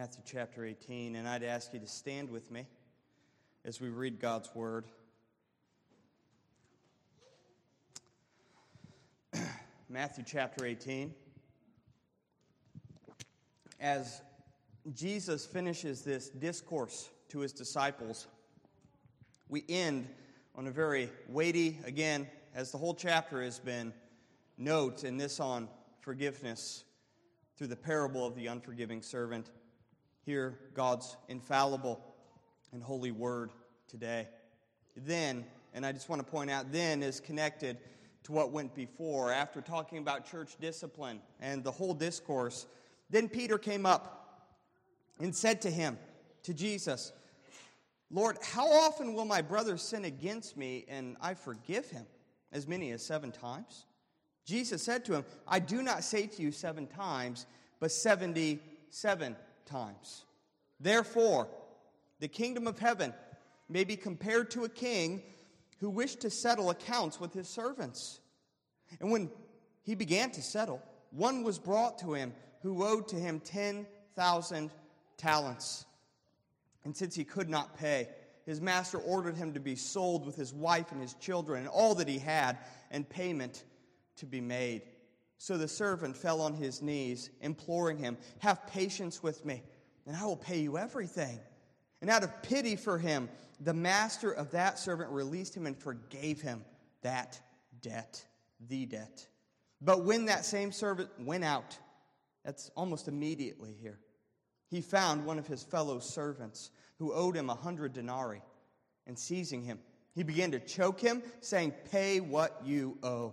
Matthew chapter 18, and I'd ask you to stand with me as we read God's word. Matthew chapter 18. As Jesus finishes this discourse to his disciples, we end on a very weighty, again, as the whole chapter has been, note, and this on forgiveness through the parable of the unforgiving servant. Hear God's infallible and holy word today. Then, and I just want to point out, then is connected to what went before. After talking about church discipline and the whole discourse, then Peter came up and said to him, to Jesus, Lord, how often will my brother sin against me and I forgive him? As many as seven times? Jesus said to him, I do not say to you seven times, but 77 times. Therefore, the kingdom of heaven may be compared to a king who wished to settle accounts with his servants. And when he began to settle, one was brought to him who owed to him 10,000 talents. And since he could not pay, his master ordered him to be sold with his wife and his children and all that he had, and payment to be made. So the servant fell on his knees, imploring him, Have patience with me, and I will pay you everything. And out of pity for him, the master of that servant released him and forgave him that debt, the debt. But when that same servant went out, that's almost immediately here, he found one of his fellow servants who owed him a hundred denarii, and seizing him, he began to choke him, saying, Pay what you owe.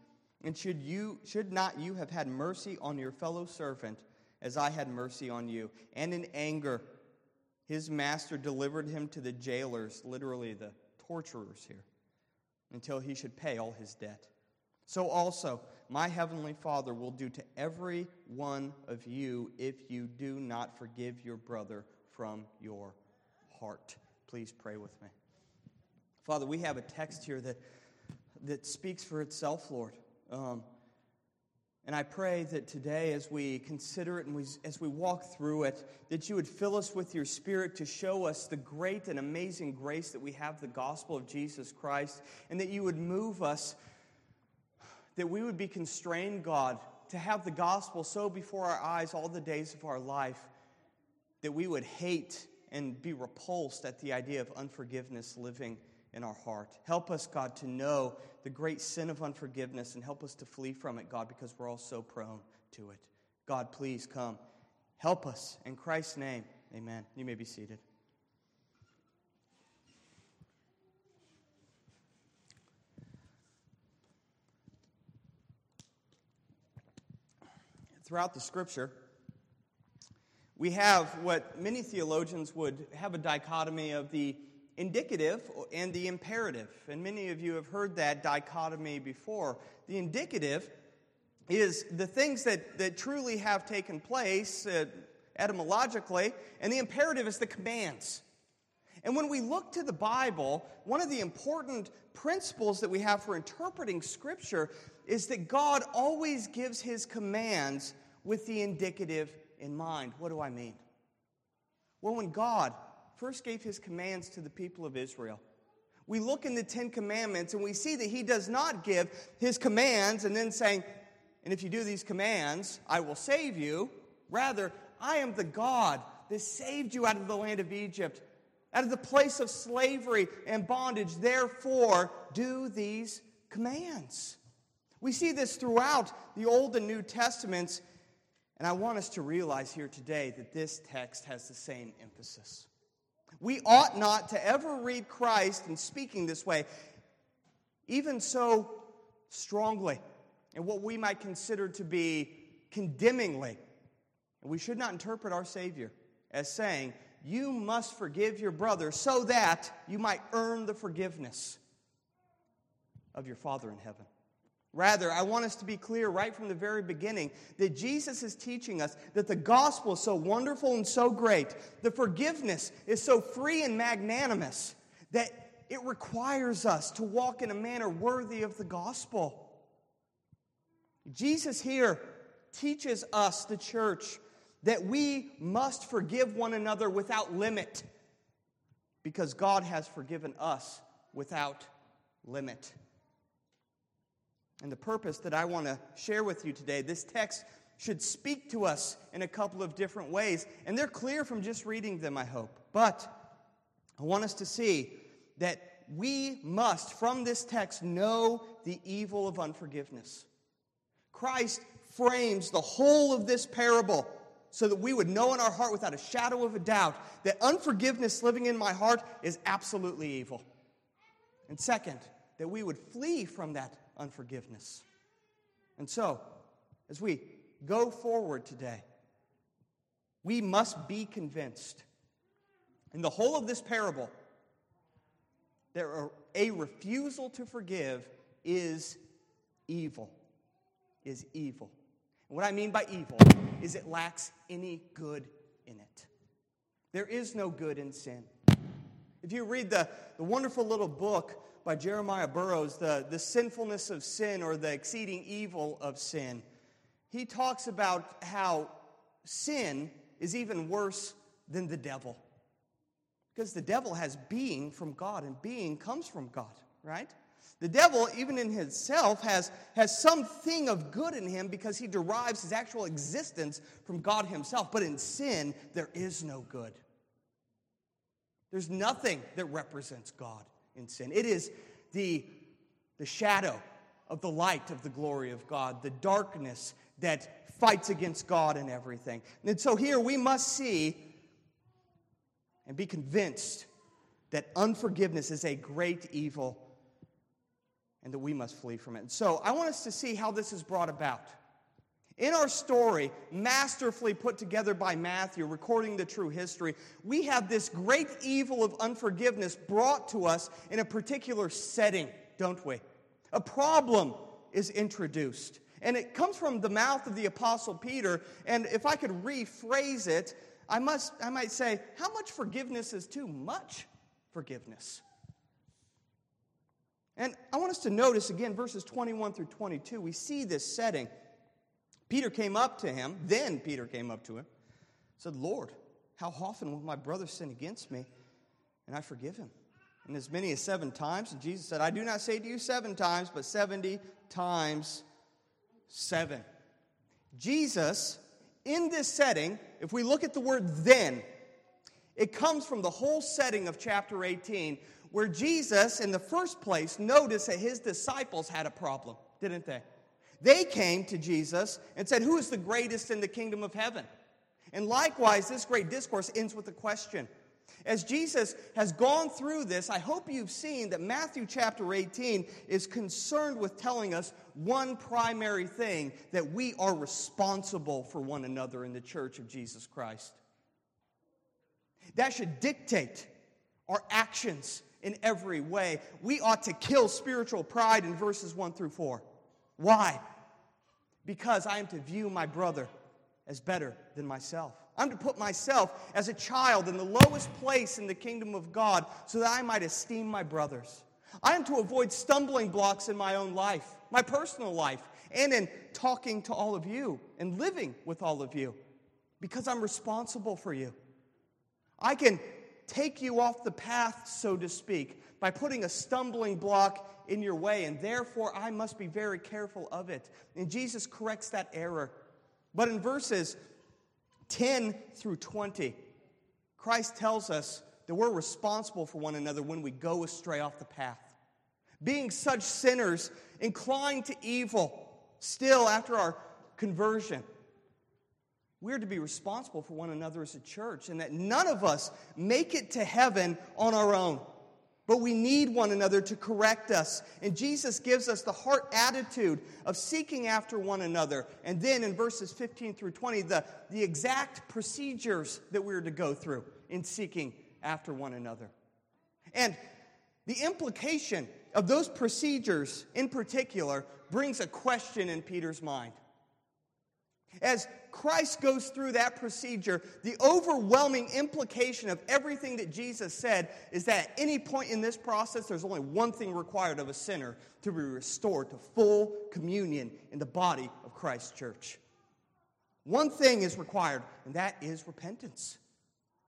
And should, you, should not you have had mercy on your fellow servant as I had mercy on you? And in anger, his master delivered him to the jailers, literally the torturers here, until he should pay all his debt. So also, my heavenly Father will do to every one of you if you do not forgive your brother from your heart. Please pray with me. Father, we have a text here that, that speaks for itself, Lord. Um, and I pray that today, as we consider it and we, as we walk through it, that you would fill us with your Spirit to show us the great and amazing grace that we have the gospel of Jesus Christ, and that you would move us, that we would be constrained, God, to have the gospel so before our eyes all the days of our life that we would hate and be repulsed at the idea of unforgiveness living in our heart. Help us, God, to know the great sin of unforgiveness and help us to flee from it, God, because we're all so prone to it. God, please come. Help us. In Christ's name, amen. You may be seated. Throughout the scripture, we have what many theologians would have a dichotomy of the indicative and the imperative. And many of you have heard that dichotomy before. The indicative is the things that, that truly have taken place uh, etymologically, and the imperative is the commands. And when we look to the Bible, one of the important principles that we have for interpreting Scripture is that God always gives his commands with the indicative in mind. What do I mean? Well, when God first gave his commands to the people of Israel. We look in the Ten Commandments and we see that he does not give his commands and then saying, and if you do these commands, I will save you. Rather, I am the God that saved you out of the land of Egypt, out of the place of slavery and bondage. Therefore, do these commands. We see this throughout the Old and New Testaments, and I want us to realize here today that this text has the same emphasis. We ought not to ever read Christ in speaking this way, even so strongly, and what we might consider to be condemningly. We should not interpret our Savior as saying you must forgive your brother so that you might earn the forgiveness of your Father in heaven. Rather, I want us to be clear right from the very beginning that Jesus is teaching us that the gospel is so wonderful and so great, the forgiveness is so free and magnanimous that it requires us to walk in a manner worthy of the gospel. Jesus here teaches us, the church, that we must forgive one another without limit because God has forgiven us without limit. And the purpose that I want to share with you today, this text should speak to us in a couple of different ways. And they're clear from just reading them, I hope. But I want us to see that we must, from this text, know the evil of unforgiveness. Christ frames the whole of this parable so that we would know in our heart without a shadow of a doubt that unforgiveness living in my heart is absolutely evil. And second, that we would flee from that unforgiveness. And so, as we go forward today, we must be convinced in the whole of this parable that a refusal to forgive is evil. Is evil. And what I mean by evil is it lacks any good in it. There is no good in sin. If you read the, the wonderful little book by Jeremiah Burroughs, the, the sinfulness of sin or the exceeding evil of sin, he talks about how sin is even worse than the devil. Because the devil has being from God, and being comes from God, right? The devil, even in himself, has, has something of good in him because he derives his actual existence from God himself. But in sin, there is no good. There's nothing that represents God in sin. It is the, the shadow of the light of the glory of God, the darkness that fights against God and everything. And so here we must see and be convinced that unforgiveness is a great evil and that we must flee from it. And so I want us to see how this is brought about. In our story, masterfully put together by Matthew, recording the true history, we have this great evil of unforgiveness brought to us in a particular setting, don't we? A problem is introduced. And it comes from the mouth of the Apostle Peter. And if I could rephrase it, I, must, I might say, how much forgiveness is too much forgiveness? And I want us to notice again verses 21 through 22. We see this setting. Peter came up to him, then Peter came up to him, said, Lord, how often will my brother sin against me and I forgive him? And as many as seven times. And Jesus said, I do not say to you seven times, but 70 times seven. Jesus, in this setting, if we look at the word then, it comes from the whole setting of chapter 18 where Jesus, in the first place, noticed that his disciples had a problem, didn't they? They came to Jesus and said, Who is the greatest in the kingdom of heaven? And likewise, this great discourse ends with a question. As Jesus has gone through this, I hope you've seen that Matthew chapter 18 is concerned with telling us one primary thing that we are responsible for one another in the church of Jesus Christ. That should dictate our actions in every way. We ought to kill spiritual pride in verses 1 through 4. Why? Because I am to view my brother as better than myself. I'm to put myself as a child in the lowest place in the kingdom of God so that I might esteem my brothers. I am to avoid stumbling blocks in my own life, my personal life, and in talking to all of you and living with all of you because I'm responsible for you. I can take you off the path, so to speak, by putting a stumbling block in your way, and therefore I must be very careful of it. And Jesus corrects that error. But in verses 10 through 20, Christ tells us that we're responsible for one another when we go astray off the path. Being such sinners, inclined to evil, still after our conversion, we're to be responsible for one another as a church, and that none of us make it to heaven on our own. But we need one another to correct us. And Jesus gives us the heart attitude of seeking after one another. And then in verses 15 through 20, the, the exact procedures that we're to go through in seeking after one another. And the implication of those procedures in particular brings a question in Peter's mind. As Christ goes through that procedure, the overwhelming implication of everything that Jesus said is that at any point in this process, there's only one thing required of a sinner to be restored to full communion in the body of Christ's church. One thing is required, and that is repentance.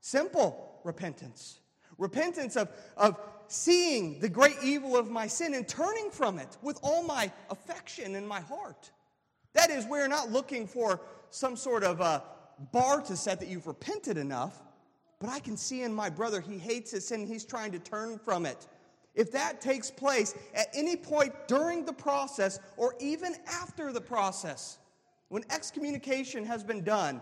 Simple repentance. Repentance of, of seeing the great evil of my sin and turning from it with all my affection in my heart. That is, we're not looking for some sort of a bar to set that you've repented enough, but I can see in my brother he hates his sin, he's trying to turn from it. If that takes place at any point during the process or even after the process, when excommunication has been done,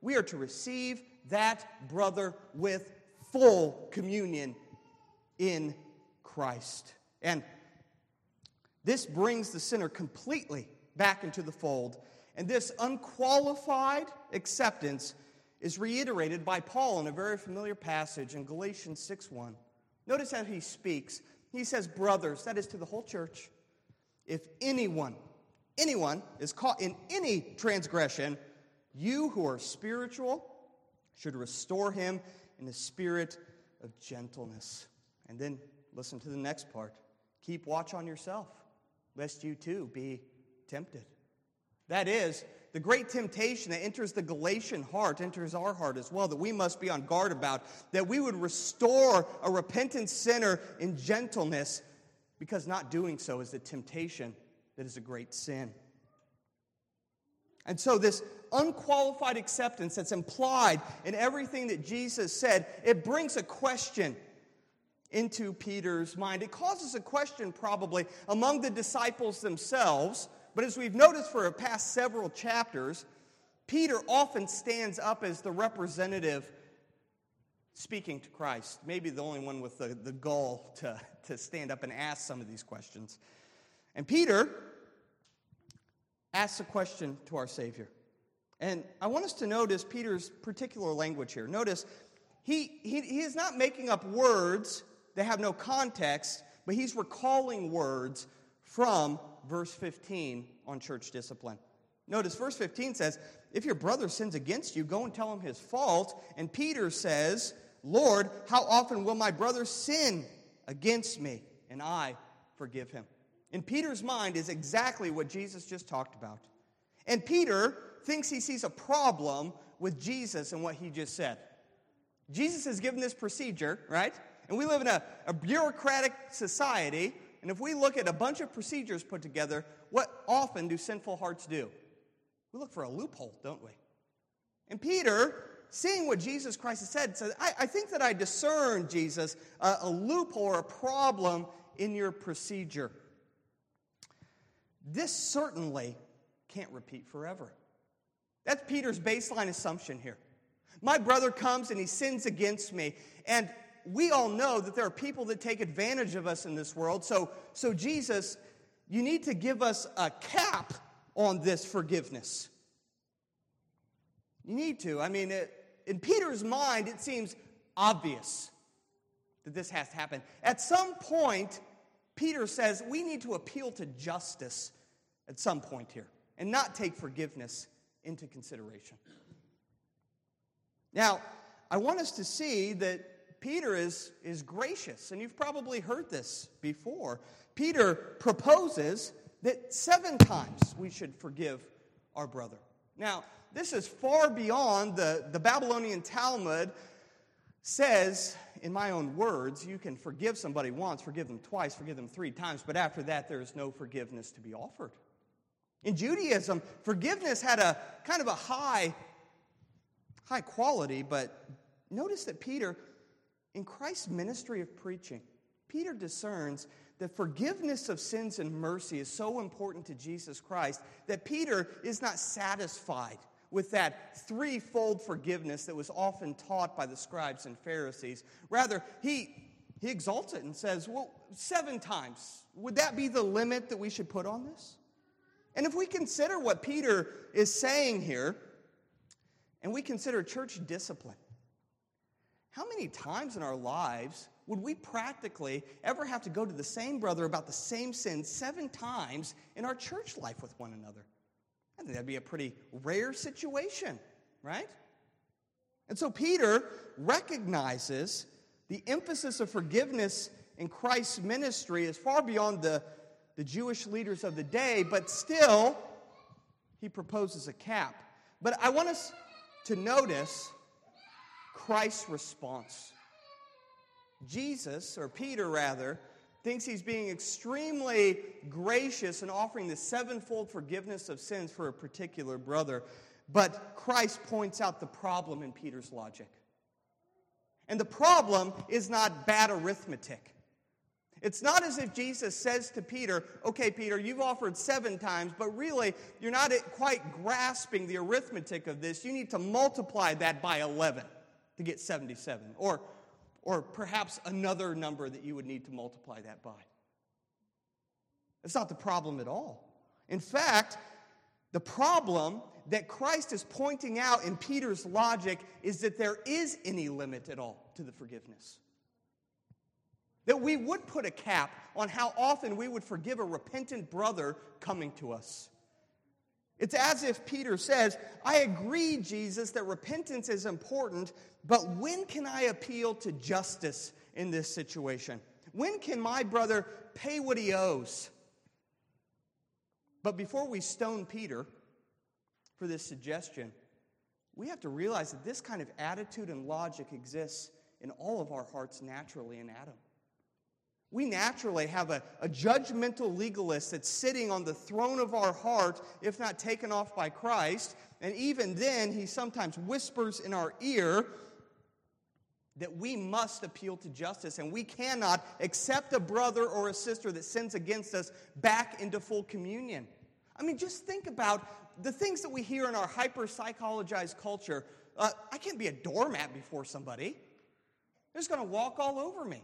we are to receive that brother with full communion in Christ. And this brings the sinner completely back into the fold. And this unqualified acceptance is reiterated by Paul in a very familiar passage in Galatians 6:1. Notice how he speaks. He says, "Brothers, that is to the whole church, if anyone anyone is caught in any transgression, you who are spiritual should restore him in the spirit of gentleness." And then listen to the next part. Keep watch on yourself, lest you too be tempted. That is, the great temptation that enters the Galatian heart enters our heart as well, that we must be on guard about, that we would restore a repentant sinner in gentleness, because not doing so is a temptation that is a great sin. And so, this unqualified acceptance that's implied in everything that Jesus said, it brings a question into Peter's mind. It causes a question, probably, among the disciples themselves but as we've noticed for the past several chapters, Peter often stands up as the representative speaking to Christ. Maybe the only one with the, the gall to, to stand up and ask some of these questions. And Peter asks a question to our Savior. And I want us to notice Peter's particular language here. Notice he, he, he is not making up words that have no context, but he's recalling words from verse 15 on church discipline. Notice verse 15 says, If your brother sins against you, go and tell him his fault. And Peter says, Lord, how often will my brother sin against me and I forgive him? In Peter's mind is exactly what Jesus just talked about. And Peter thinks he sees a problem with Jesus and what he just said. Jesus has given this procedure, right? And we live in a, a bureaucratic society and if we look at a bunch of procedures put together, what often do sinful hearts do? We look for a loophole, don't we? And Peter, seeing what Jesus Christ has said, says, I, I think that I discern, Jesus, a, a loophole or a problem in your procedure. This certainly can't repeat forever. That's Peter's baseline assumption here. My brother comes and he sins against me, and we all know that there are people that take advantage of us in this world. So, so Jesus, you need to give us a cap on this forgiveness. You need to. I mean, it, in Peter's mind, it seems obvious that this has to happen. At some point, Peter says we need to appeal to justice at some point here and not take forgiveness into consideration. Now, I want us to see that Peter is, is gracious, and you've probably heard this before. Peter proposes that seven times we should forgive our brother. Now, this is far beyond the, the Babylonian Talmud says, in my own words, you can forgive somebody once, forgive them twice, forgive them three times, but after that, there is no forgiveness to be offered. In Judaism, forgiveness had a kind of a high, high quality, but notice that Peter in Christ's ministry of preaching, Peter discerns that forgiveness of sins and mercy is so important to Jesus Christ that Peter is not satisfied with that threefold forgiveness that was often taught by the scribes and Pharisees. Rather, he, he exalts it and says, well, seven times. Would that be the limit that we should put on this? And if we consider what Peter is saying here, and we consider church discipline, how many times in our lives would we practically ever have to go to the same brother about the same sin seven times in our church life with one another? I think that'd be a pretty rare situation, right? And so Peter recognizes the emphasis of forgiveness in Christ's ministry is far beyond the, the Jewish leaders of the day, but still, he proposes a cap. But I want us to notice Christ's response. Jesus, or Peter rather, thinks he's being extremely gracious in offering the sevenfold forgiveness of sins for a particular brother. But Christ points out the problem in Peter's logic. And the problem is not bad arithmetic. It's not as if Jesus says to Peter, okay, Peter, you've offered seven times, but really, you're not quite grasping the arithmetic of this. You need to multiply that by 11 to get 77. Or, or perhaps another number that you would need to multiply that by. It's not the problem at all. In fact, the problem that Christ is pointing out in Peter's logic is that there is any limit at all to the forgiveness. That we would put a cap on how often we would forgive a repentant brother coming to us. It's as if Peter says, I agree, Jesus, that repentance is important, but when can I appeal to justice in this situation? When can my brother pay what he owes? But before we stone Peter for this suggestion, we have to realize that this kind of attitude and logic exists in all of our hearts naturally in Adam. We naturally have a, a judgmental legalist that's sitting on the throne of our heart, if not taken off by Christ. And even then, he sometimes whispers in our ear that we must appeal to justice and we cannot accept a brother or a sister that sins against us back into full communion. I mean, just think about the things that we hear in our hyper psychologized culture. Uh, I can't be a doormat before somebody, they're just going to walk all over me.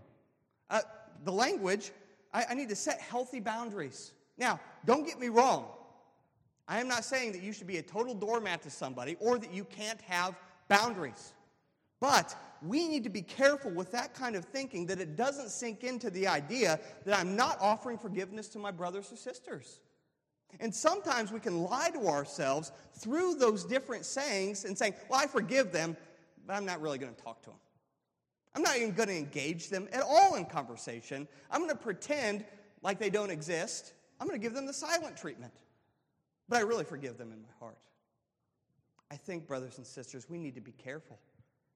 Uh, the language, I, I need to set healthy boundaries. Now, don't get me wrong. I am not saying that you should be a total doormat to somebody or that you can't have boundaries. But we need to be careful with that kind of thinking that it doesn't sink into the idea that I'm not offering forgiveness to my brothers or sisters. And sometimes we can lie to ourselves through those different sayings and saying, Well, I forgive them, but I'm not really going to talk to them. I'm not even going to engage them at all in conversation. I'm going to pretend like they don't exist. I'm going to give them the silent treatment. But I really forgive them in my heart. I think, brothers and sisters, we need to be careful.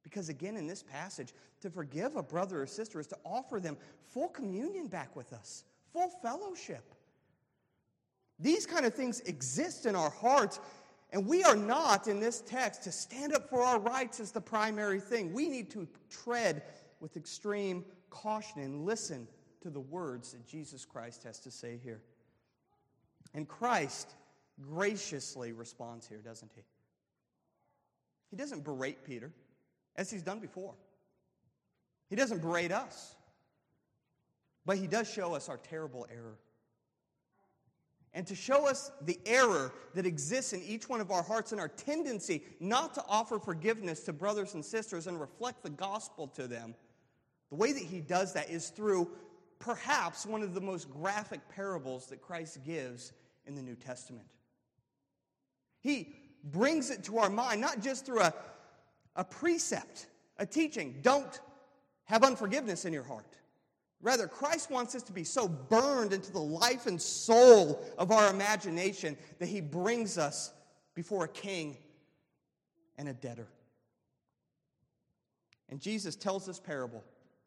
Because again, in this passage, to forgive a brother or sister is to offer them full communion back with us, full fellowship. These kind of things exist in our hearts, and we are not in this text to stand up for our rights as the primary thing. We need to tread with extreme caution and listen to the words that Jesus Christ has to say here. And Christ graciously responds here, doesn't he? He doesn't berate Peter, as he's done before. He doesn't berate us, but he does show us our terrible error and to show us the error that exists in each one of our hearts and our tendency not to offer forgiveness to brothers and sisters and reflect the gospel to them, the way that he does that is through perhaps one of the most graphic parables that Christ gives in the New Testament. He brings it to our mind, not just through a, a precept, a teaching, don't have unforgiveness in your heart. Rather, Christ wants us to be so burned into the life and soul of our imagination that he brings us before a king and a debtor. And Jesus tells this parable,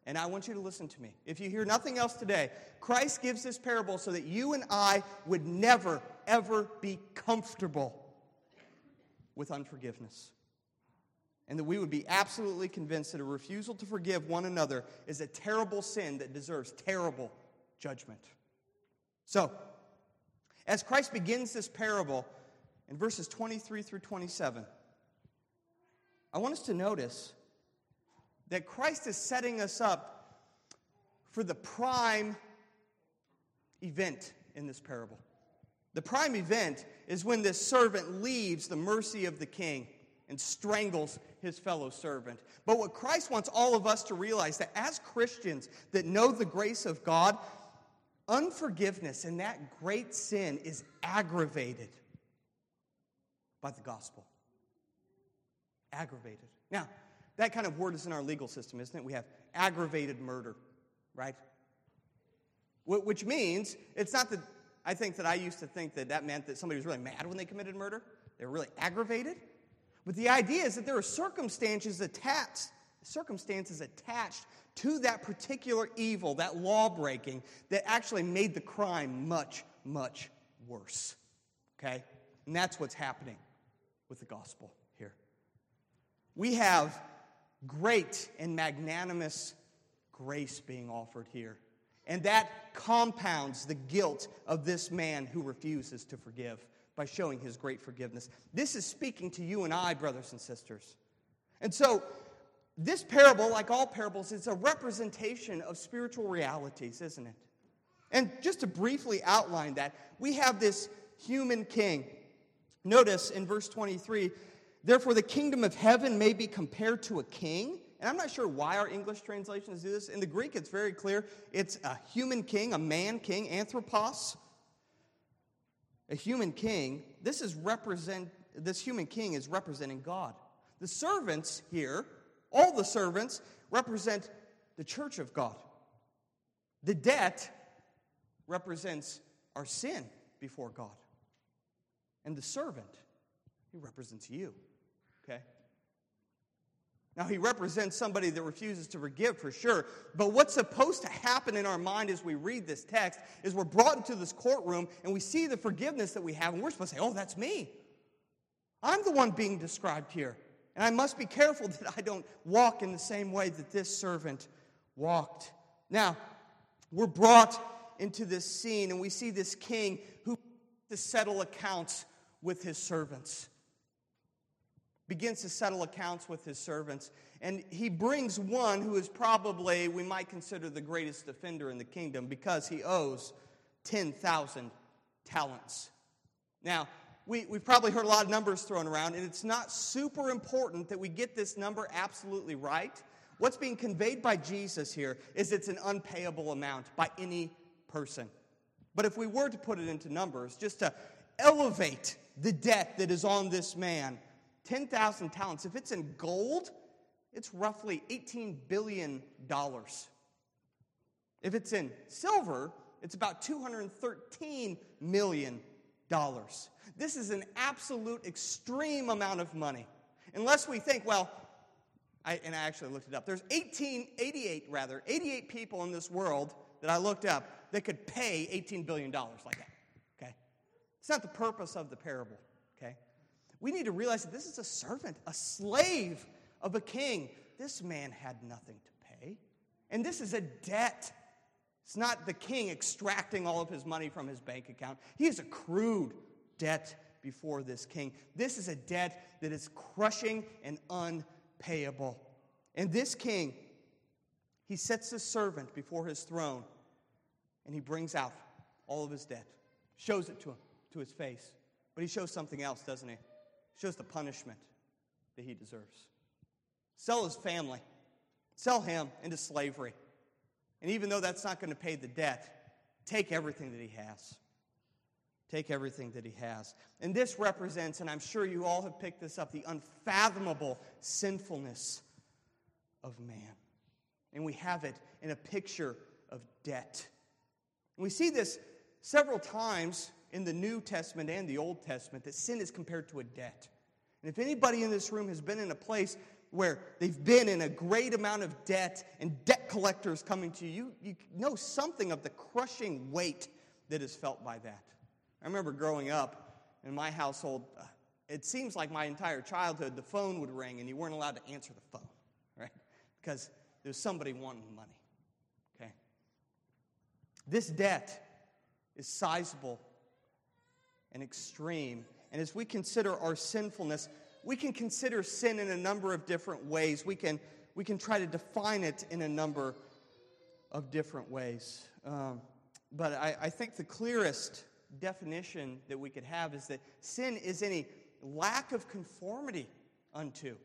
and I want you to listen to me. If you hear nothing else today, Christ gives this parable so that you and I would never, ever be comfortable with unforgiveness and that we would be absolutely convinced that a refusal to forgive one another is a terrible sin that deserves terrible judgment. So, as Christ begins this parable in verses 23 through 27, I want us to notice that Christ is setting us up for the prime event in this parable. The prime event is when this servant leaves the mercy of the king and strangles his fellow servant. But what Christ wants all of us to realize that as Christians that know the grace of God, unforgiveness and that great sin is aggravated by the gospel. Aggravated. Now, that kind of word is in our legal system, isn't it? We have aggravated murder, right? Which means it's not that I think that I used to think that that meant that somebody was really mad when they committed murder. They were really aggravated. But the idea is that there are circumstances attached, circumstances attached to that particular evil, that law breaking, that actually made the crime much, much worse. Okay? And that's what's happening with the gospel here. We have great and magnanimous grace being offered here. And that compounds the guilt of this man who refuses to forgive by showing his great forgiveness. This is speaking to you and I, brothers and sisters. And so, this parable, like all parables, is a representation of spiritual realities, isn't it? And just to briefly outline that, we have this human king. Notice in verse 23 therefore, the kingdom of heaven may be compared to a king and I'm not sure why our English translations do this. In the Greek, it's very clear. It's a human king, a man king, anthropos. A human king. This is represent this human king is representing God. The servants here, all the servants, represent the church of God. The debt represents our sin before God. And the servant, he represents you. Okay? Now, he represents somebody that refuses to forgive for sure. But what's supposed to happen in our mind as we read this text is we're brought into this courtroom and we see the forgiveness that we have, and we're supposed to say, Oh, that's me. I'm the one being described here. And I must be careful that I don't walk in the same way that this servant walked. Now, we're brought into this scene and we see this king who to settle accounts with his servants begins to settle accounts with his servants. And he brings one who is probably, we might consider, the greatest offender in the kingdom because he owes 10,000 talents. Now, we, we've probably heard a lot of numbers thrown around, and it's not super important that we get this number absolutely right. What's being conveyed by Jesus here is it's an unpayable amount by any person. But if we were to put it into numbers, just to elevate the debt that is on this man, 10,000 talents, if it's in gold, it's roughly $18 billion. If it's in silver, it's about $213 million. This is an absolute extreme amount of money. Unless we think, well, I, and I actually looked it up. There's 18, 88 rather, 88 people in this world that I looked up that could pay $18 billion like that. Okay? It's not the purpose of the parable. We need to realize that this is a servant, a slave of a king. This man had nothing to pay. And this is a debt. It's not the king extracting all of his money from his bank account. He has accrued debt before this king. This is a debt that is crushing and unpayable. And this king, he sets his servant before his throne and he brings out all of his debt, shows it to him, to his face. But he shows something else, doesn't he? Shows the punishment that he deserves. Sell his family, sell him into slavery. And even though that's not going to pay the debt, take everything that he has. Take everything that he has. And this represents, and I'm sure you all have picked this up, the unfathomable sinfulness of man. And we have it in a picture of debt. And we see this several times in the New Testament and the Old Testament that sin is compared to a debt. And if anybody in this room has been in a place where they've been in a great amount of debt and debt collectors coming to you, you, know something of the crushing weight that is felt by that. I remember growing up in my household, uh, it seems like my entire childhood, the phone would ring and you weren't allowed to answer the phone, right? Because there's somebody wanting money, okay? This debt is sizable and extreme. And as we consider our sinfulness, we can consider sin in a number of different ways. We can, we can try to define it in a number of different ways. Um, but I, I think the clearest definition that we could have is that sin is any lack of conformity unto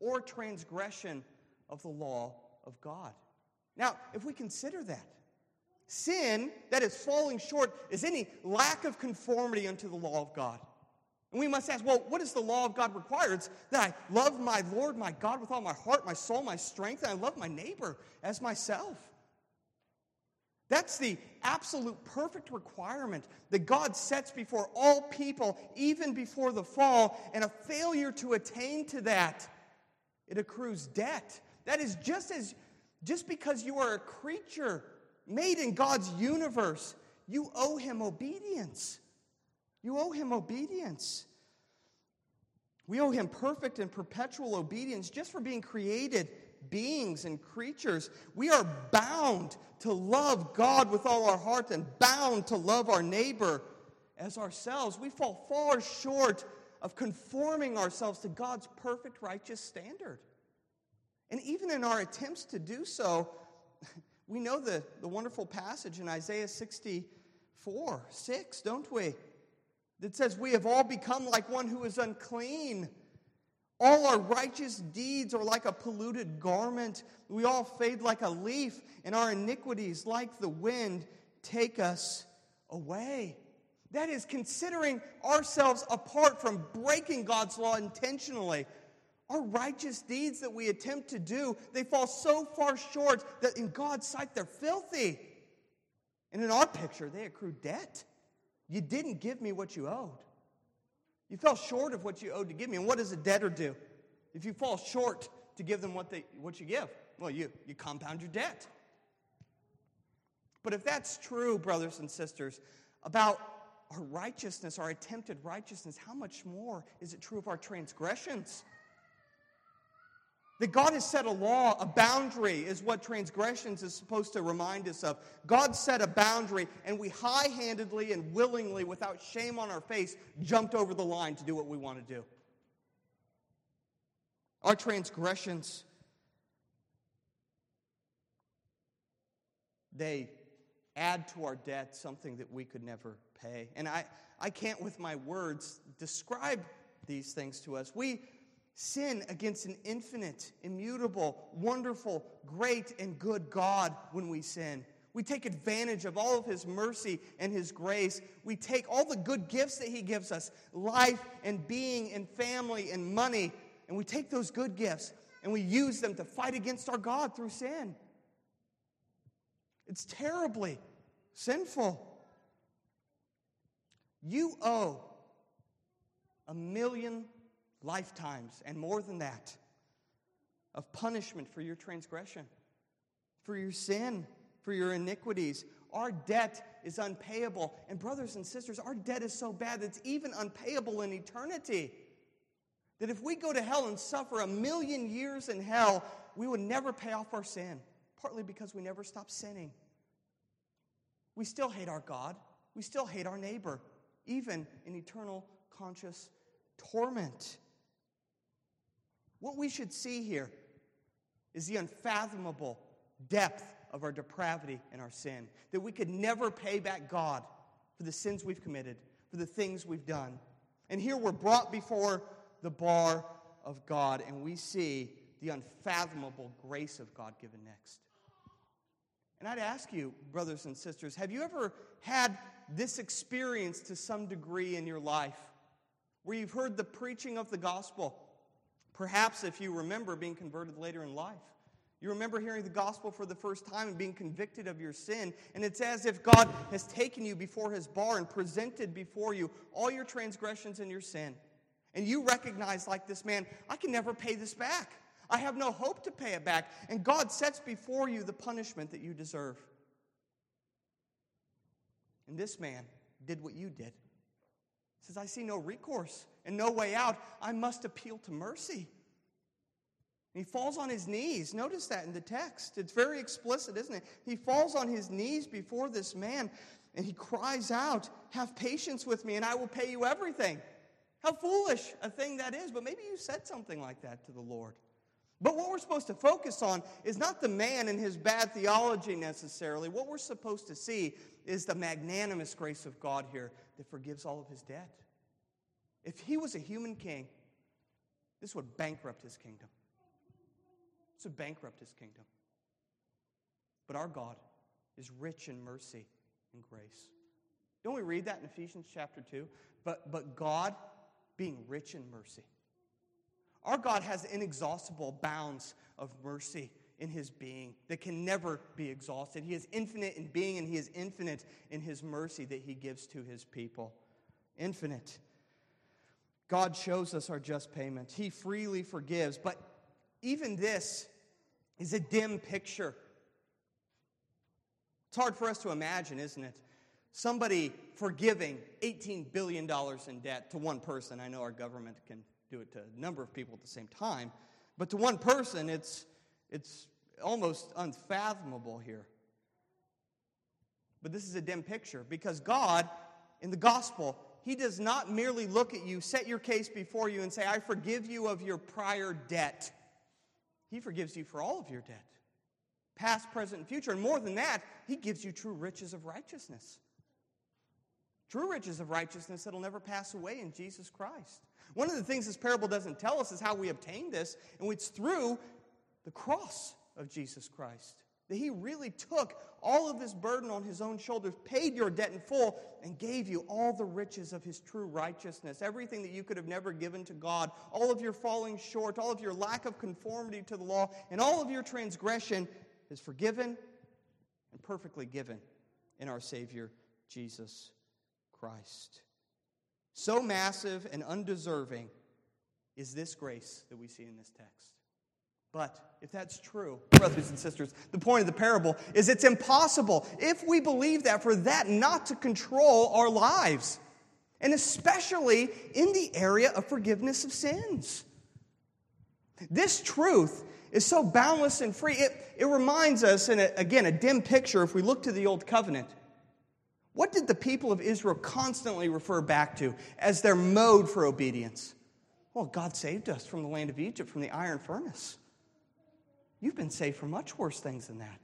or transgression of the law of God. Now, if we consider that, sin that is falling short is any lack of conformity unto the law of God. And we must ask, well, what does the law of God require? It's that I love my Lord, my God, with all my heart, my soul, my strength, and I love my neighbor as myself. That's the absolute perfect requirement that God sets before all people, even before the fall, and a failure to attain to that, it accrues debt. That is just as just because you are a creature made in God's universe, you owe him obedience. You owe him obedience. We owe him perfect and perpetual obedience just for being created beings and creatures. We are bound to love God with all our heart and bound to love our neighbor as ourselves. We fall far short of conforming ourselves to God's perfect righteous standard. And even in our attempts to do so, we know the, the wonderful passage in Isaiah 64 6, don't we? That says, We have all become like one who is unclean. All our righteous deeds are like a polluted garment. We all fade like a leaf, and our iniquities, like the wind, take us away. That is considering ourselves apart from breaking God's law intentionally. Our righteous deeds that we attempt to do, they fall so far short that in God's sight they're filthy. And in our picture, they accrue debt. You didn't give me what you owed. You fell short of what you owed to give me. And what does a debtor do? If you fall short to give them what, they, what you give, well, you, you compound your debt. But if that's true, brothers and sisters, about our righteousness, our attempted righteousness, how much more is it true of our transgressions? That God has set a law, a boundary is what transgressions is supposed to remind us of. God set a boundary, and we high handedly and willingly, without shame on our face, jumped over the line to do what we want to do. Our transgressions, they add to our debt something that we could never pay. And I, I can't, with my words, describe these things to us. We sin against an infinite, immutable, wonderful, great, and good God when we sin. We take advantage of all of His mercy and His grace. We take all the good gifts that He gives us life and being and family and money and we take those good gifts and we use them to fight against our God through sin. It's terribly sinful. You owe a million lifetimes and more than that of punishment for your transgression, for your sin, for your iniquities. Our debt is unpayable. And, brothers and sisters, our debt is so bad that it's even unpayable in eternity. That if we go to hell and suffer a million years in hell, we would never pay off our sin, partly because we never stop sinning. We still hate our God, we still hate our neighbor, even in eternal conscious torment. What we should see here is the unfathomable depth of our depravity and our sin, that we could never pay back God for the sins we've committed, for the things we've done. And here we're brought before the bar of God and we see the unfathomable grace of God given next. And I'd ask you, brothers and sisters, have you ever had this experience to some degree in your life where you've heard the preaching of the gospel? Perhaps if you remember being converted later in life. You remember hearing the gospel for the first time and being convicted of your sin, and it's as if God has taken you before his bar and presented before you all your transgressions and your sin. And you recognize, like this man, I can never pay this back. I have no hope to pay it back. And God sets before you the punishment that you deserve. And this man did what you did. Says, I see no recourse and no way out. I must appeal to mercy. And he falls on his knees. Notice that in the text. It's very explicit, isn't it? He falls on his knees before this man and he cries out, Have patience with me, and I will pay you everything. How foolish a thing that is, but maybe you said something like that to the Lord. But what we're supposed to focus on is not the man and his bad theology necessarily. What we're supposed to see is the magnanimous grace of God here that forgives all of his debt. If he was a human king, this would bankrupt his kingdom. This would bankrupt his kingdom. But our God is rich in mercy and grace. Don't we read that in Ephesians chapter 2? But, but God being rich in mercy. Our God has inexhaustible bounds of mercy in his being that can never be exhausted. He is infinite in being and he is infinite in his mercy that he gives to his people. Infinite. God shows us our just payment. He freely forgives, but even this is a dim picture. It's hard for us to imagine, isn't it? Somebody forgiving $18 billion in debt to one person. I know our government can do it to a number of people at the same time. But to one person, it's, it's almost unfathomable here. But this is a dim picture because God, in the gospel, He does not merely look at you, set your case before you, and say, I forgive you of your prior debt. He forgives you for all of your debt, past, present, and future. And more than that, He gives you true riches of righteousness. True riches of righteousness that'll never pass away in Jesus Christ. One of the things this parable doesn't tell us is how we obtain this, and it's through the cross of Jesus Christ. That he really took all of this burden on his own shoulders, paid your debt in full, and gave you all the riches of his true righteousness. Everything that you could have never given to God, all of your falling short, all of your lack of conformity to the law, and all of your transgression is forgiven and perfectly given in our Savior, Jesus Christ. So massive and undeserving is this grace that we see in this text. But if that's true, brothers and sisters, the point of the parable is it's impossible, if we believe that, for that not to control our lives, and especially in the area of forgiveness of sins. This truth is so boundless and free. It, it reminds us, and again, a dim picture, if we look to the Old Covenant, what did the people of Israel constantly refer back to as their mode for obedience? Well, God saved us from the land of Egypt, from the iron furnace. You've been saved from much worse things than that.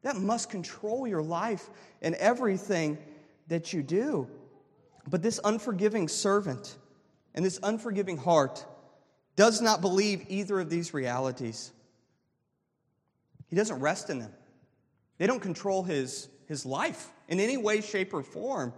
That must control your life and everything that you do. But this unforgiving servant and this unforgiving heart does not believe either of these realities. He doesn't rest in them, they don't control his, his life in any way, shape, or form.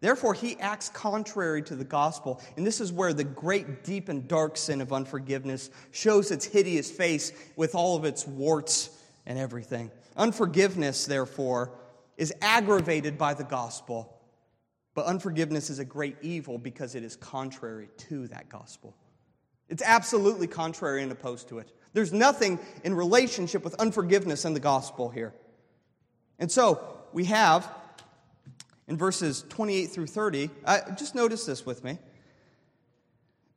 Therefore, he acts contrary to the gospel. And this is where the great, deep, and dark sin of unforgiveness shows its hideous face with all of its warts and everything. Unforgiveness, therefore, is aggravated by the gospel. But unforgiveness is a great evil because it is contrary to that gospel. It's absolutely contrary and opposed to it. There's nothing in relationship with unforgiveness and the gospel here. And so we have in verses 28 through 30, uh, just notice this with me.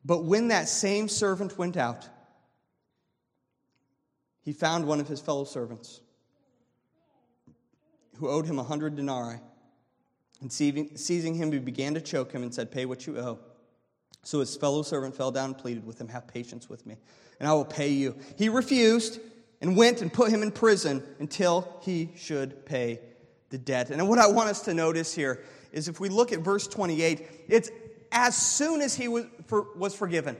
But when that same servant went out, he found one of his fellow servants who owed him a hundred denarii. And seizing him, he began to choke him and said, Pay what you owe. So his fellow servant fell down and pleaded with him, Have patience with me, and I will pay you. He refused and went and put him in prison until he should pay the debt. And what I want us to notice here is if we look at verse 28, it's as soon as he was, for, was forgiven.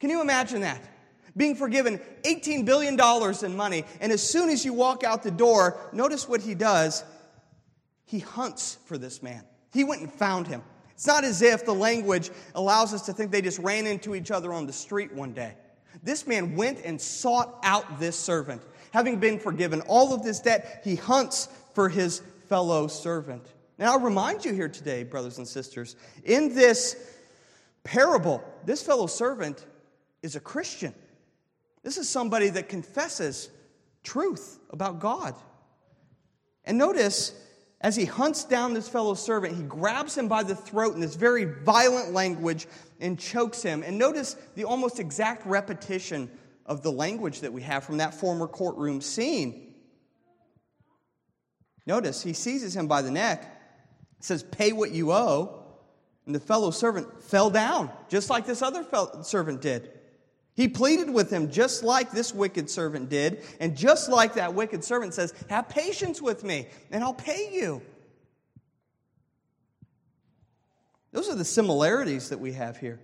Can you imagine that? Being forgiven $18 billion in money, and as soon as you walk out the door, notice what he does. He hunts for this man. He went and found him. It's not as if the language allows us to think they just ran into each other on the street one day. This man went and sought out this servant. Having been forgiven all of this debt, he hunts for his fellow servant. Now, I'll remind you here today, brothers and sisters, in this parable, this fellow servant is a Christian. This is somebody that confesses truth about God. And notice, as he hunts down this fellow servant, he grabs him by the throat in this very violent language and chokes him. And notice the almost exact repetition of the language that we have from that former courtroom scene. Notice, he seizes him by the neck, says, Pay what you owe. And the fellow servant fell down, just like this other servant did. He pleaded with him just like this wicked servant did, and just like that wicked servant says, Have patience with me, and I'll pay you. Those are the similarities that we have here.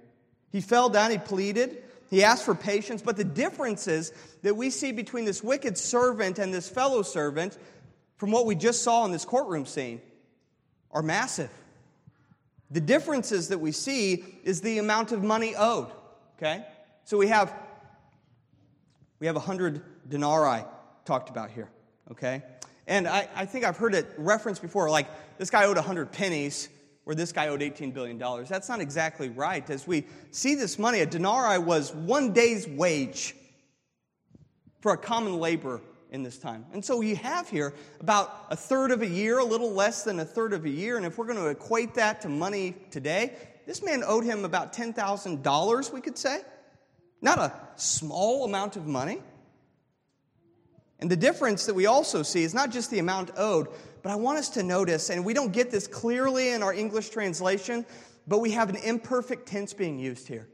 He fell down, he pleaded, he asked for patience, but the differences that we see between this wicked servant and this fellow servant, from what we just saw in this courtroom scene, are massive. The differences that we see is the amount of money owed. Okay? So we have we have a hundred denarii talked about here. Okay? And I, I think I've heard it referenced before, like this guy owed a hundred pennies where this guy owed $18 billion. That's not exactly right. As we see this money, a denarii was one day's wage for a common laborer in this time. And so you have here about a third of a year, a little less than a third of a year. And if we're going to equate that to money today, this man owed him about $10,000, we could say. Not a small amount of money. And the difference that we also see is not just the amount owed, but I want us to notice, and we don't get this clearly in our English translation, but we have an imperfect tense being used here.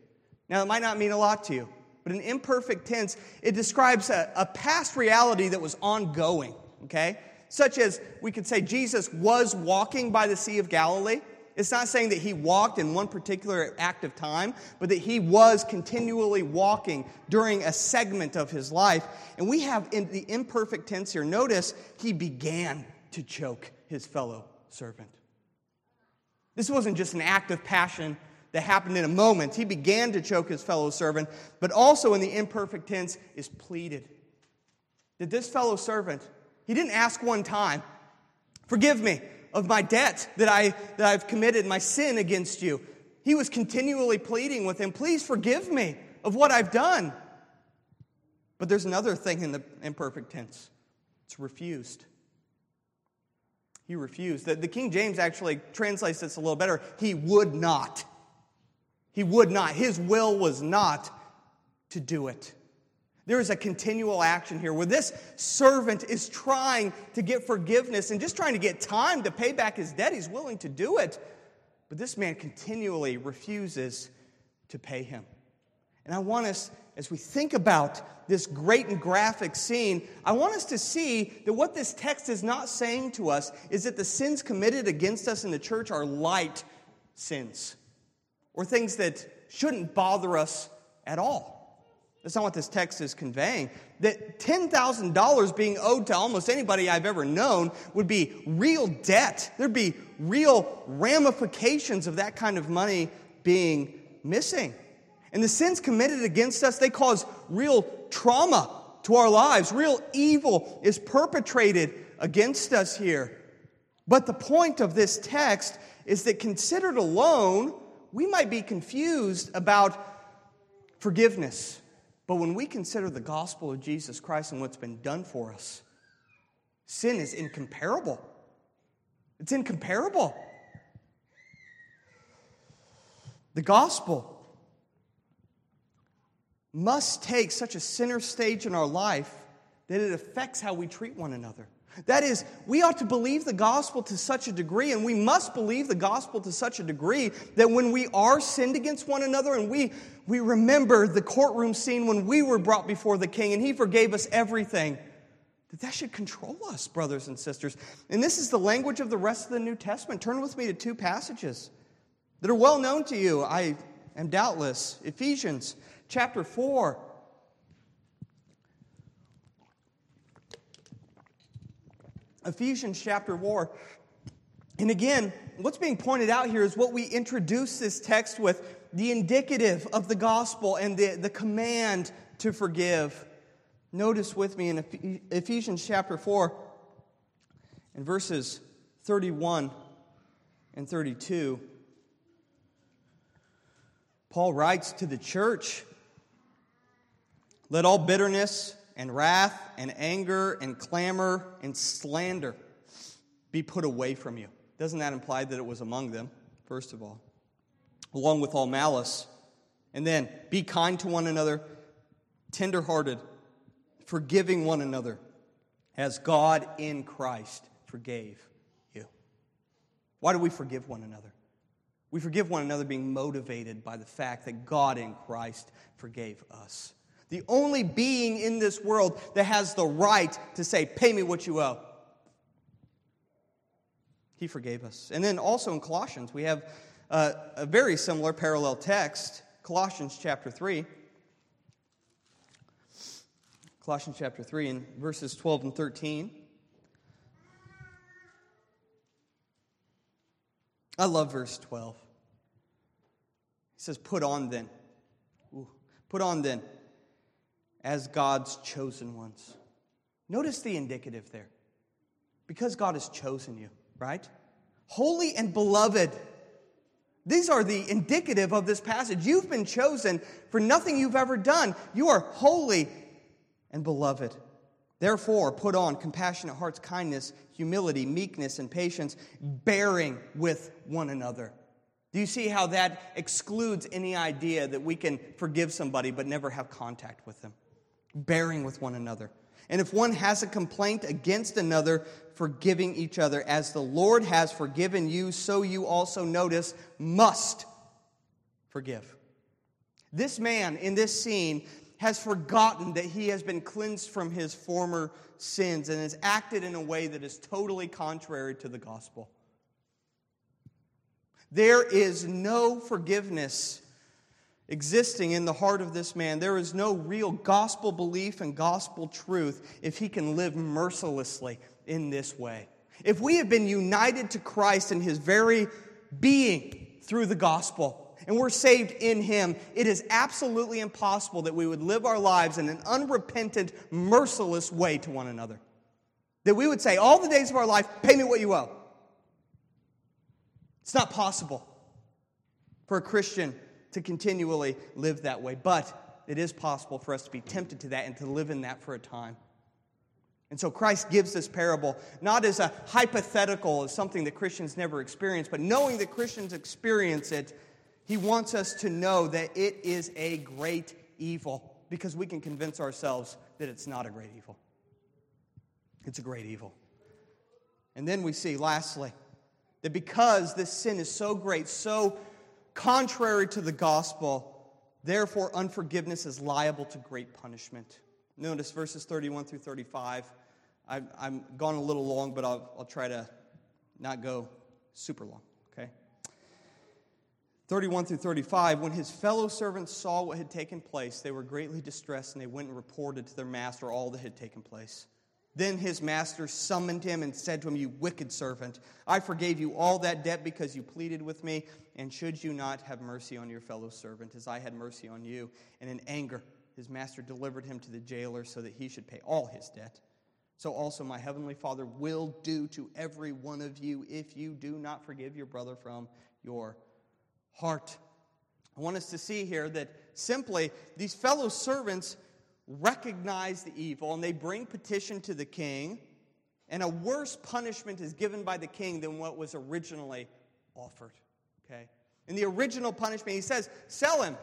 Now, it might not mean a lot to you, but an imperfect tense, it describes a, a past reality that was ongoing, okay? Such as we could say Jesus was walking by the Sea of Galilee. It's not saying that he walked in one particular act of time, but that he was continually walking during a segment of his life. And we have in the imperfect tense here, notice he began to choke his fellow servant. This wasn't just an act of passion that happened in a moment. He began to choke his fellow servant, but also in the imperfect tense is pleaded. That this fellow servant, he didn't ask one time, Forgive me of my debt that, I, that I've committed, my sin against you. He was continually pleading with him, Please forgive me of what I've done. But there's another thing in the imperfect tense it's refused. He refused. The, the King James actually translates this a little better. He would not. He would not. His will was not to do it. There is a continual action here where this servant is trying to get forgiveness and just trying to get time to pay back his debt. He's willing to do it. But this man continually refuses to pay him. And I want us, as we think about this great and graphic scene, I want us to see that what this text is not saying to us is that the sins committed against us in the church are light sins or things that shouldn't bother us at all. That's not what this text is conveying. That $10,000 being owed to almost anybody I've ever known would be real debt. There'd be real ramifications of that kind of money being missing. And the sins committed against us, they cause real trauma to our lives. Real evil is perpetrated against us here. But the point of this text is that considered alone, we might be confused about forgiveness. But when we consider the gospel of Jesus Christ and what's been done for us, sin is incomparable. It's incomparable. The gospel must take such a center stage in our life that it affects how we treat one another. That is, we ought to believe the gospel to such a degree, and we must believe the gospel to such a degree that when we are sinned against one another and we, we remember the courtroom scene when we were brought before the king and he forgave us everything, that that should control us, brothers and sisters. And this is the language of the rest of the New Testament. Turn with me to two passages that are well known to you, I am doubtless. Ephesians chapter 4. Ephesians chapter 4. And again, what's being pointed out here is what we introduce this text with the indicative of the gospel and the, the command to forgive. Notice with me in Ephesians chapter 4 and verses 31 and 32. Paul writes to the church let all bitterness and wrath and anger and clamor and slander be put away from you. Doesn't that imply that it was among them, first of all? Along with all malice. And then be kind to one another, tenderhearted, forgiving one another, as God in Christ forgave you. Why do we forgive one another? We forgive one another being motivated by the fact that God in Christ forgave us. The only being in this world that has the right to say, Pay me what you owe. He forgave us. And then also in Colossians, we have uh, a very similar parallel text, Colossians chapter 3. Colossians chapter 3 in verses 12 and 13. I love verse 12. He says, Put on then. Ooh, put on then as God's chosen ones. Notice the indicative there. Because God has chosen you, right? Holy and beloved. These are the indicative of this passage. You've been chosen for nothing you've ever done. You are holy and beloved. Therefore, put on compassionate hearts, kindness, humility, meekness, and patience, bearing with one another. Do you see how that excludes any idea that we can forgive somebody but never have contact with them? Bearing with one another. And if one has a complaint against another, forgiving each other. As the Lord has forgiven you, so you also notice must forgive. This man in this scene has forgotten that he has been cleansed from his former sins and has acted in a way that is totally contrary to the gospel. There is no forgiveness existing in the heart of this man. There is no real gospel belief and gospel truth if he can live mercilessly in this way. If we have been united to Christ in his very being through the gospel, and we're saved in him, it is absolutely impossible that we would live our lives in an unrepentant, merciless way to one another. That we would say, all the days of our life, pay me what you owe. It's not possible for a Christian to continually live that way, but it is possible for us to be tempted to that and to live in that for a time. And so Christ gives this parable not as a hypothetical, as something that Christians never experience, but knowing that Christians experience it, he wants us to know that it is a great evil because we can convince ourselves that it's not a great evil. It's a great evil. And then we see, lastly, that because this sin is so great, so contrary to the gospel, therefore unforgiveness is liable to great punishment. Notice verses 31 through 35. I, I'm gone a little long, but I'll, I'll try to not go super long, okay? 31 through 35, when his fellow servants saw what had taken place, they were greatly distressed and they went and reported to their master all that had taken place. Then his master summoned him and said to him, You wicked servant, I forgave you all that debt because you pleaded with me. And should you not have mercy on your fellow servant as I had mercy on you? And in anger, his master delivered him to the jailer so that he should pay all his debt. So also my heavenly Father will do to every one of you if you do not forgive your brother from your heart. I want us to see here that simply these fellow servants recognize the evil and they bring petition to the king, and a worse punishment is given by the king than what was originally offered. Okay? In the original punishment, he says, sell him.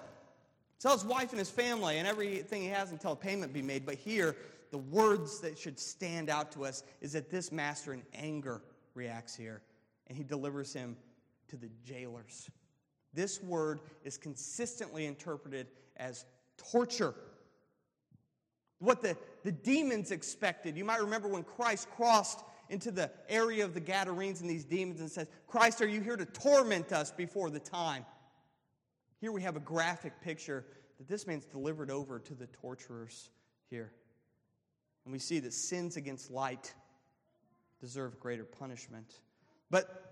Sell his wife and his family and everything he has until payment be made. But here, the words that should stand out to us is that this master in anger reacts here, and he delivers him to the jailers. This word is consistently interpreted as torture what the, the demons expected. You might remember when Christ crossed into the area of the Gadarenes and these demons and says, Christ, are you here to torment us before the time? Here we have a graphic picture that this man's delivered over to the torturers here. And we see that sins against light deserve greater punishment. But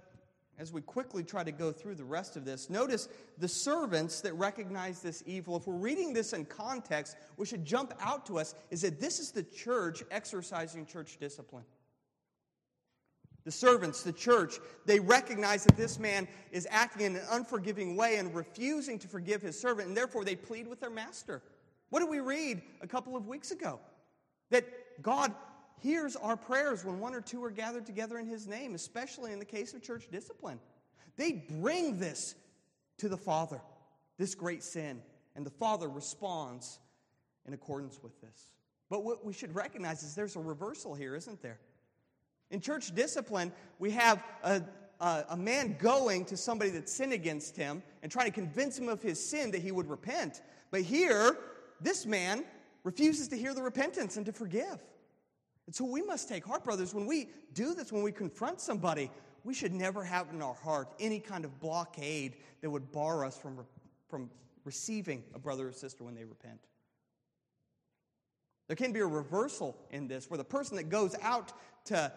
as we quickly try to go through the rest of this, notice the servants that recognize this evil. If we're reading this in context, what should jump out to us is that this is the church exercising church discipline. The servants, the church, they recognize that this man is acting in an unforgiving way and refusing to forgive his servant, and therefore they plead with their master. What did we read a couple of weeks ago? That God hears our prayers when one or two are gathered together in his name, especially in the case of church discipline. They bring this to the Father, this great sin, and the Father responds in accordance with this. But what we should recognize is there's a reversal here, isn't there? In church discipline, we have a, a, a man going to somebody that sinned against him and trying to convince him of his sin that he would repent. But here, this man refuses to hear the repentance and to forgive. And so we must take heart, brothers, when we do this, when we confront somebody, we should never have in our heart any kind of blockade that would bar us from, from receiving a brother or sister when they repent. There can be a reversal in this where the person that goes out to,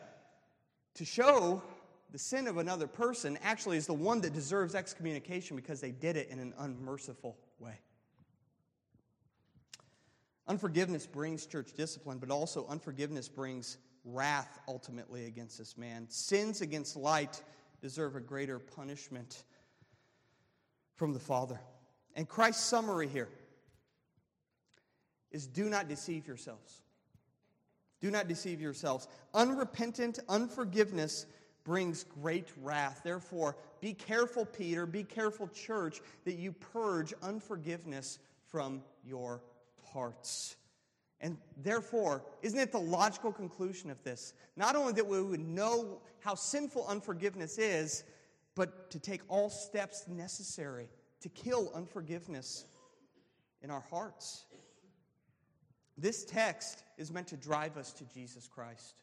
to show the sin of another person actually is the one that deserves excommunication because they did it in an unmerciful way. Unforgiveness brings church discipline, but also unforgiveness brings wrath ultimately against this man. Sins against light deserve a greater punishment from the Father. And Christ's summary here is do not deceive yourselves. Do not deceive yourselves. Unrepentant unforgiveness brings great wrath. Therefore, be careful, Peter, be careful, church, that you purge unforgiveness from your hearts. And therefore, isn't it the logical conclusion of this? Not only that we would know how sinful unforgiveness is, but to take all steps necessary to kill unforgiveness in our hearts. This text is meant to drive us to Jesus Christ.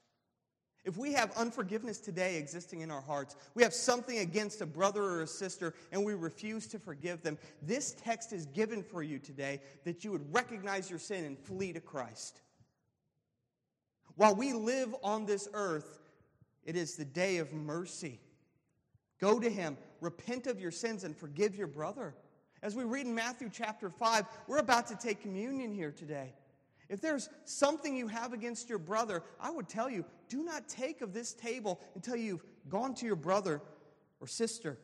If we have unforgiveness today existing in our hearts, we have something against a brother or a sister, and we refuse to forgive them, this text is given for you today that you would recognize your sin and flee to Christ. While we live on this earth, it is the day of mercy. Go to Him, repent of your sins, and forgive your brother. As we read in Matthew chapter 5, we're about to take communion here today. If there's something you have against your brother, I would tell you do not take of this table until you've gone to your brother or sister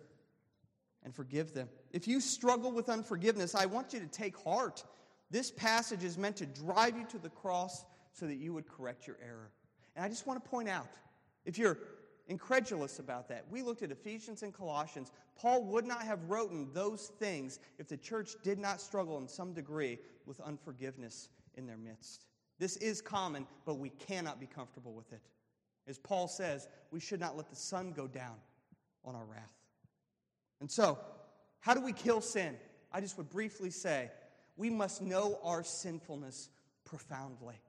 and forgive them. If you struggle with unforgiveness, I want you to take heart. This passage is meant to drive you to the cross so that you would correct your error. And I just want to point out if you're incredulous about that, we looked at Ephesians and Colossians. Paul would not have written those things if the church did not struggle in some degree with unforgiveness in their midst. This is common, but we cannot be comfortable with it. As Paul says, we should not let the sun go down on our wrath. And so, how do we kill sin? I just would briefly say we must know our sinfulness profoundly.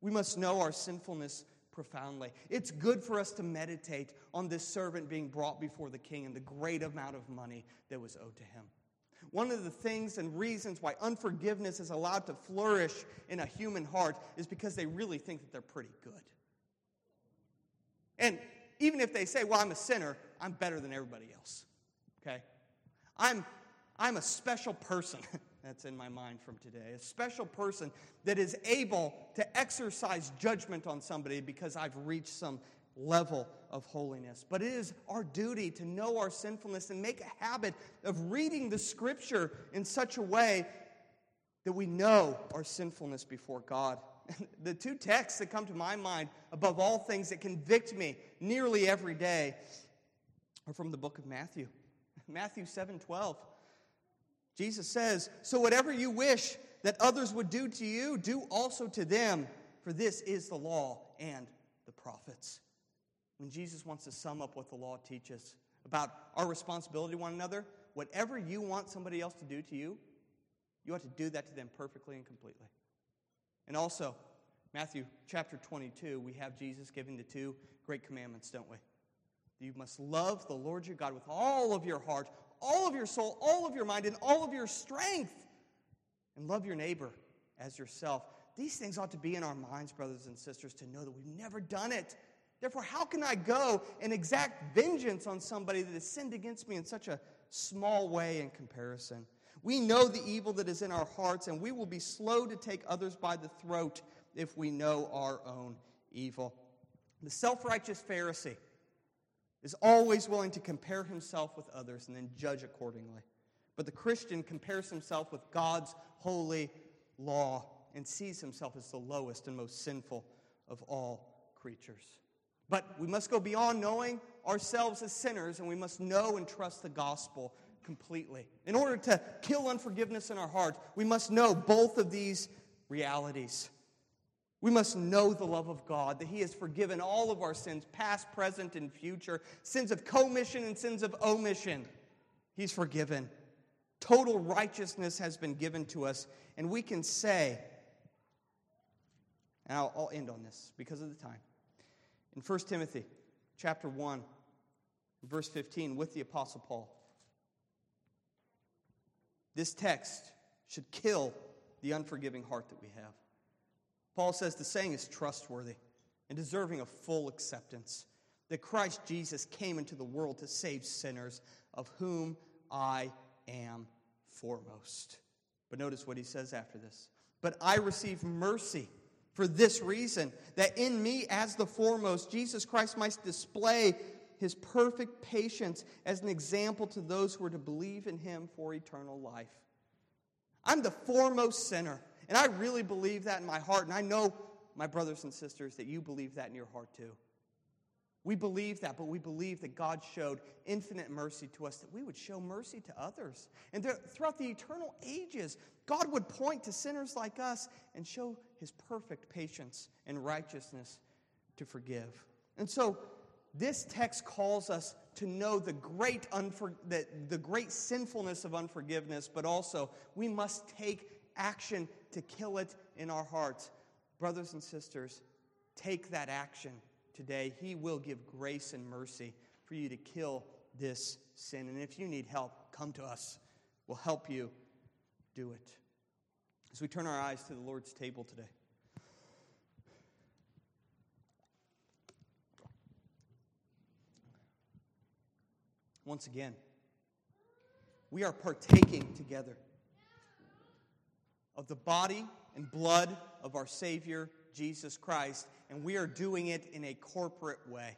We must know our sinfulness profoundly. It's good for us to meditate on this servant being brought before the king and the great amount of money that was owed to him. One of the things and reasons why unforgiveness is allowed to flourish in a human heart is because they really think that they're pretty good. And even if they say, well, I'm a sinner, I'm better than everybody else. Okay? I'm, I'm a special person. That's in my mind from today. A special person that is able to exercise judgment on somebody because I've reached some level of holiness. But it is our duty to know our sinfulness and make a habit of reading the scripture in such a way that we know our sinfulness before God. the two texts that come to my mind, above all things, that convict me nearly every day are from the book of Matthew. Matthew 7 12. Jesus says, So whatever you wish that others would do to you, do also to them, for this is the law and the prophets when Jesus wants to sum up what the law teaches about our responsibility to one another, whatever you want somebody else to do to you, you ought to do that to them perfectly and completely. And also, Matthew chapter 22, we have Jesus giving the two great commandments, don't we? You must love the Lord your God with all of your heart, all of your soul, all of your mind, and all of your strength. And love your neighbor as yourself. These things ought to be in our minds, brothers and sisters, to know that we've never done it Therefore, how can I go and exact vengeance on somebody that has sinned against me in such a small way in comparison? We know the evil that is in our hearts, and we will be slow to take others by the throat if we know our own evil. The self righteous Pharisee is always willing to compare himself with others and then judge accordingly. But the Christian compares himself with God's holy law and sees himself as the lowest and most sinful of all creatures. But we must go beyond knowing ourselves as sinners, and we must know and trust the gospel completely. In order to kill unforgiveness in our heart, we must know both of these realities. We must know the love of God, that He has forgiven all of our sins, past, present, and future, sins of commission and sins of omission. He's forgiven. Total righteousness has been given to us, and we can say, and I'll, I'll end on this because of the time. In 1 Timothy chapter 1, verse 15, with the Apostle Paul, this text should kill the unforgiving heart that we have. Paul says the saying is trustworthy and deserving of full acceptance that Christ Jesus came into the world to save sinners, of whom I am foremost. But notice what he says after this. But I receive mercy for this reason, that in me, as the foremost, Jesus Christ might display his perfect patience as an example to those who are to believe in him for eternal life. I'm the foremost sinner. And I really believe that in my heart. And I know, my brothers and sisters, that you believe that in your heart too. We believe that, but we believe that God showed infinite mercy to us, that we would show mercy to others. And throughout the eternal ages, God would point to sinners like us and show his perfect patience and righteousness to forgive. And so, this text calls us to know the great, unfor- the, the great sinfulness of unforgiveness, but also we must take action to kill it in our hearts. Brothers and sisters, take that action today. He will give grace and mercy for you to kill this sin. And if you need help, come to us. We'll help you do it. As we turn our eyes to the Lord's table today, once again, we are partaking together of the body and blood of our Savior, Jesus Christ, and we are doing it in a corporate way.